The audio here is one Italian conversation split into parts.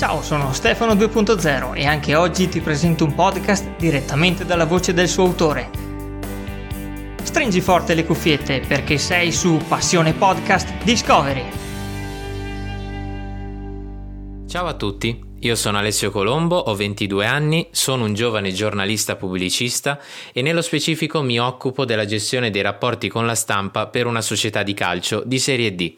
Ciao, sono Stefano 2.0 e anche oggi ti presento un podcast direttamente dalla voce del suo autore. Stringi forte le cuffiette perché sei su Passione Podcast Discovery. Ciao a tutti, io sono Alessio Colombo, ho 22 anni, sono un giovane giornalista pubblicista e nello specifico mi occupo della gestione dei rapporti con la stampa per una società di calcio di Serie D.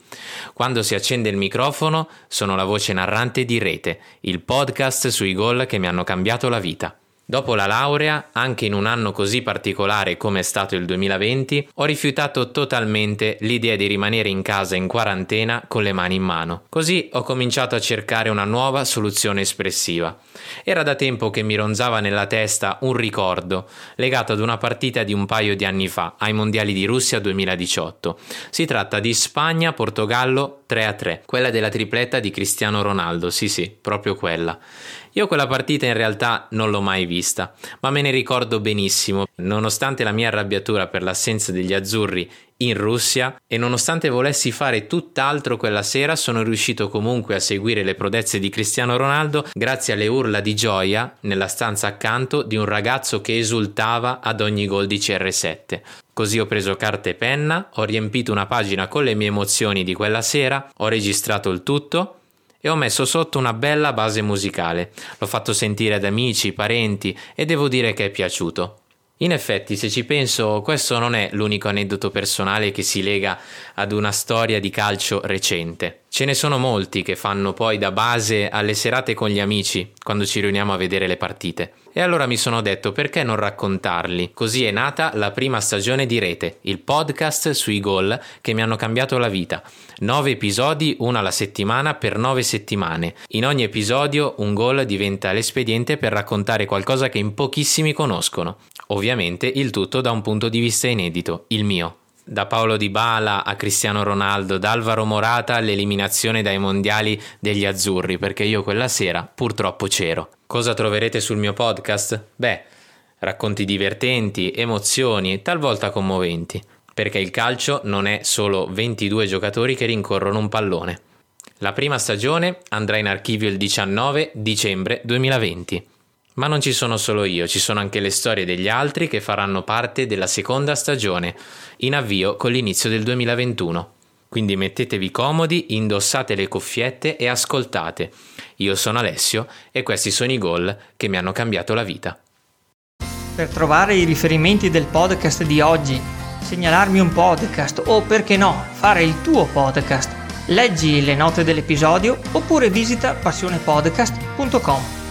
Quando si accende il microfono sono la voce narrante di Rete, il podcast sui gol che mi hanno cambiato la vita. Dopo la laurea, anche in un anno così particolare come è stato il 2020, ho rifiutato totalmente l'idea di rimanere in casa in quarantena con le mani in mano. Così ho cominciato a cercare una nuova soluzione espressiva. Era da tempo che mi ronzava nella testa un ricordo legato ad una partita di un paio di anni fa ai Mondiali di Russia 2018. Si tratta di Spagna-Portogallo 3-3, quella della tripletta di Cristiano Ronaldo, sì sì, proprio quella. Io quella partita in realtà non l'ho mai vista, ma me ne ricordo benissimo, nonostante la mia arrabbiatura per l'assenza degli azzurri in Russia e nonostante volessi fare tutt'altro quella sera sono riuscito comunque a seguire le prodezze di Cristiano Ronaldo grazie alle urla di gioia nella stanza accanto di un ragazzo che esultava ad ogni gol di CR7. Così ho preso carta e penna, ho riempito una pagina con le mie emozioni di quella sera, ho registrato il tutto e ho messo sotto una bella base musicale. L'ho fatto sentire ad amici, parenti e devo dire che è piaciuto. In effetti, se ci penso, questo non è l'unico aneddoto personale che si lega ad una storia di calcio recente. Ce ne sono molti che fanno poi da base alle serate con gli amici, quando ci riuniamo a vedere le partite. E allora mi sono detto perché non raccontarli? Così è nata la prima stagione di Rete, il podcast sui gol che mi hanno cambiato la vita. Nove episodi, una alla settimana per nove settimane. In ogni episodio un gol diventa l'espediente per raccontare qualcosa che in pochissimi conoscono. Ovviamente il tutto da un punto di vista inedito, il mio. Da Paolo Di Bala a Cristiano Ronaldo, da Alvaro Morata all'eliminazione dai mondiali degli azzurri, perché io quella sera purtroppo c'ero. Cosa troverete sul mio podcast? Beh, racconti divertenti, emozioni, talvolta commoventi, perché il calcio non è solo 22 giocatori che rincorrono un pallone. La prima stagione andrà in archivio il 19 dicembre 2020. Ma non ci sono solo io, ci sono anche le storie degli altri che faranno parte della seconda stagione, in avvio con l'inizio del 2021. Quindi mettetevi comodi, indossate le cuffiette e ascoltate. Io sono Alessio e questi sono i gol che mi hanno cambiato la vita. Per trovare i riferimenti del podcast di oggi, segnalarmi un podcast o perché no, fare il tuo podcast, leggi le note dell'episodio oppure visita passionepodcast.com.